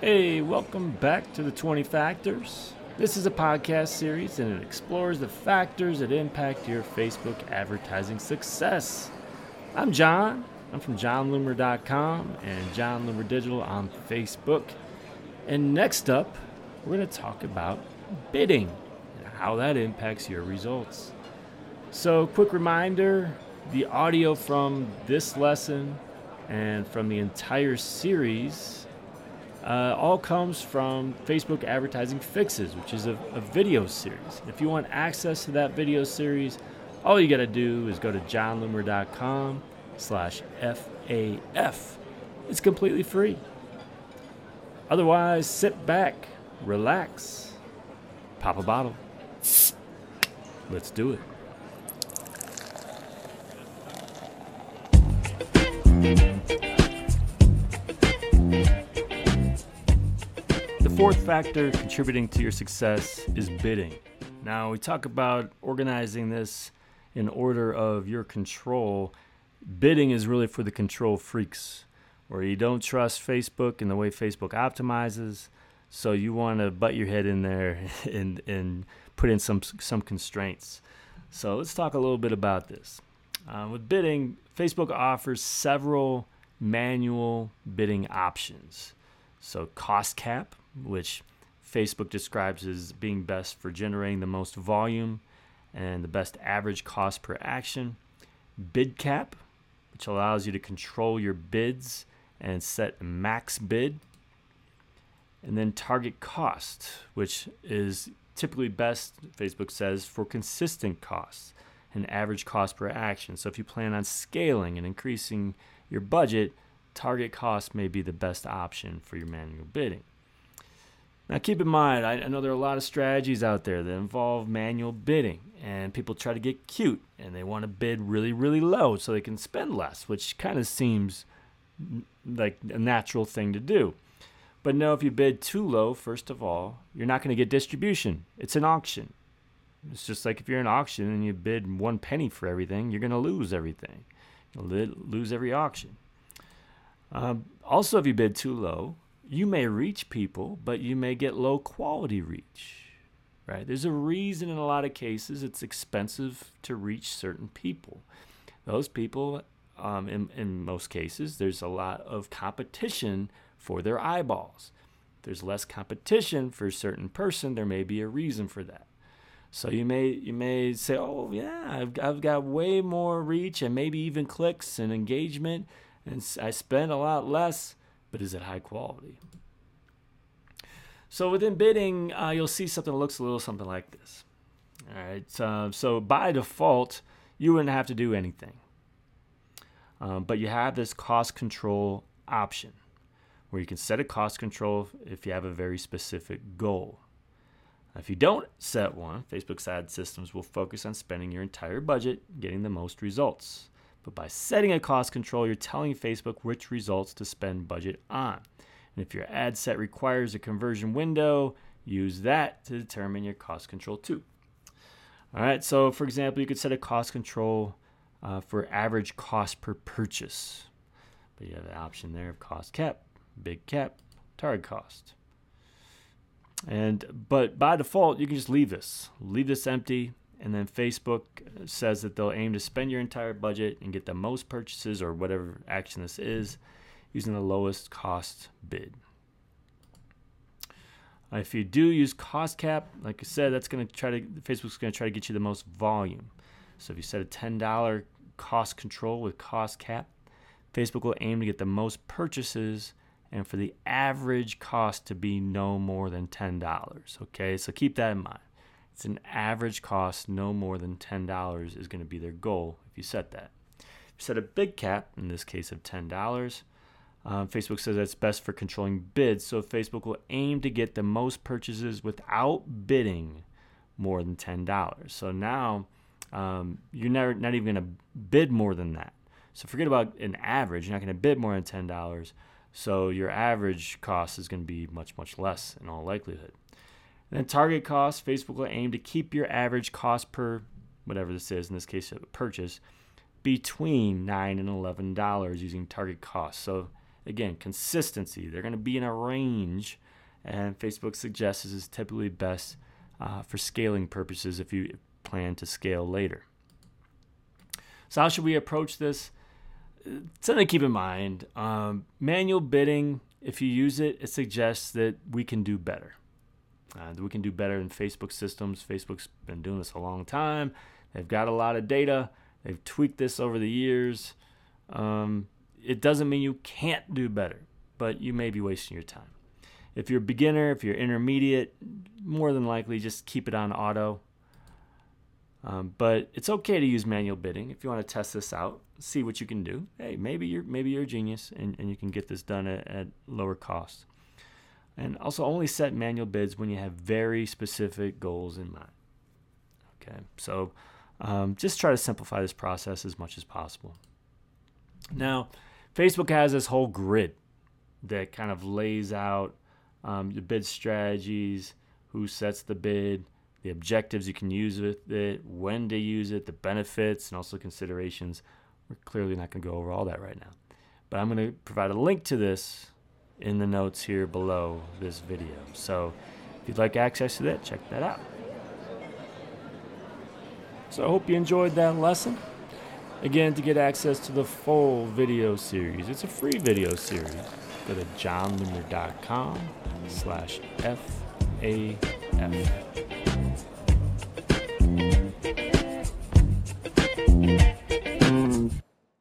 Hey, welcome back to the 20 Factors. This is a podcast series and it explores the factors that impact your Facebook advertising success. I'm Jon. I'm from jonloomer.com and Jon Loomer Digital on Facebook. And next up, we're going to talk about bidding and how that impacts your results. So, quick reminder the audio from this lesson and from the entire series uh, all comes from Facebook Advertising Fixes, which is a, a, video series. If you want access to that video series, all you got to do is go to jonloomer.com slash FAF. It's completely free. Otherwise, sit back, relax, pop a bottle. Let's do it. The fourth factor contributing to your success is bidding. Now, we talk about organizing this in order of your control. Bidding is really for the control freaks, where you don't trust Facebook and the way Facebook optimizes, so you want to butt your head in there and, and put in some, some constraints. So, let's talk a little bit about this. Uh, with bidding, Facebook offers several manual bidding options. So, cost cap, which Facebook describes as being best for generating the most volume and the best average cost per action. Bid cap, which allows you to control your bids and set max bid. And then target cost, which is typically best, Facebook says, for consistent costs and average cost per action. So if you plan on scaling and increasing your budget, target cost may be the best option for your manual bidding. Now, keep in mind, I, know there are a lot of strategies out there that involve manual bidding, and people try to get cute and they want to bid really, really low so they can spend less, which kind of seems like a natural thing to do. But no, if you bid too low, first of all, you're not going to get distribution. It's an auction. It's just like if you're in an auction and you bid one penny for everything, you're going to lose everything. You'll lose every auction. Um, also, if you bid too low, you may reach people, but you may get low quality reach. Right? There's a reason in a lot of cases it's expensive to reach certain people. Those people, um, in, in most cases, there's a lot of competition for their eyeballs. There's less competition for a certain person, there may be a reason for that. So you may you may say, oh yeah, I've, I've got way more reach and maybe even clicks and engagement and I spend a lot less, but is it high quality? So within bidding, uh, you'll see something that looks a little something like this. All right. Uh, so by default, you wouldn't have to do anything, um, but you have this cost control option where you can set a cost control if you have a very specific goal. If you don't set one, Facebook's ad systems will focus on spending your entire budget getting the most results. But by setting a cost control, you're telling Facebook which results to spend budget on. And if your ad set requires a conversion window, use that to determine your cost control too. All right, so for example, you could set a cost control uh, for average cost per purchase. But you have the option there of cost cap, bid cap, target cost. And but by default, you can just leave this. Leave this empty and then Facebook uh, says that they'll aim to spend your entire budget and get the most purchases or whatever action this is using the lowest cost bid. Uh, if you do use cost cap, like I said, that's going to try to Facebook's going to try to get you the most volume. So if you set a $10 cost control with cost cap, Facebook will aim to get the most purchases and for the average cost to be no more than $10. Okay, so keep that in mind. It's an average cost no more than $10 is going to be their goal if you set that. If you set a bid cap, in this case of $10, um, Facebook says that's best for controlling bids. So Facebook will aim to get the most purchases without bidding more than $10. So now um, you're never, not even going to bid more than that. So forget about an average. You're not going to bid more than $10. So your average cost is going to be much, much less in all likelihood. And then target cost, Facebook will aim to keep your average cost per whatever this is, in this case, a purchase, between nine and eleven dollars using target cost. So Again, consistency. They're going to be in a range, and Facebook suggests this is typically best uh, for scaling purposes if you plan to scale later. So, how should we approach this? Something to keep in mind um, manual bidding, if you use it, it suggests that we can do better. Uh, we can do better in Facebook systems. Facebook's been doing this a long time. They've got a lot of data. They've tweaked this over the years. Um, it doesn't mean you can't do better, but you may be wasting your time. If you're a beginner, if you're intermediate, more than likely just keep it on auto. Um, but it's okay to use manual bidding if you want to test this out, see what you can do. Hey, maybe you're maybe you're a genius and, and you can get this done at, at lower cost. And also only set manual bids when you have very specific goals in mind. Okay, so um, just try to simplify this process as much as possible. Now, Facebook has this whole grid that kind of lays out um, the bid strategies, who sets the bid, the objectives you can use with it, when to use it, the benefits, and also considerations. We're clearly not going to go over all that right now. But I'm going to provide a link to this in the notes here below this video. So if you'd like access to that, check that out. So I hope you enjoyed that lesson. Again, to get access to the full video series, it's a free video series. Go to jonloomer.com slash F-A-F.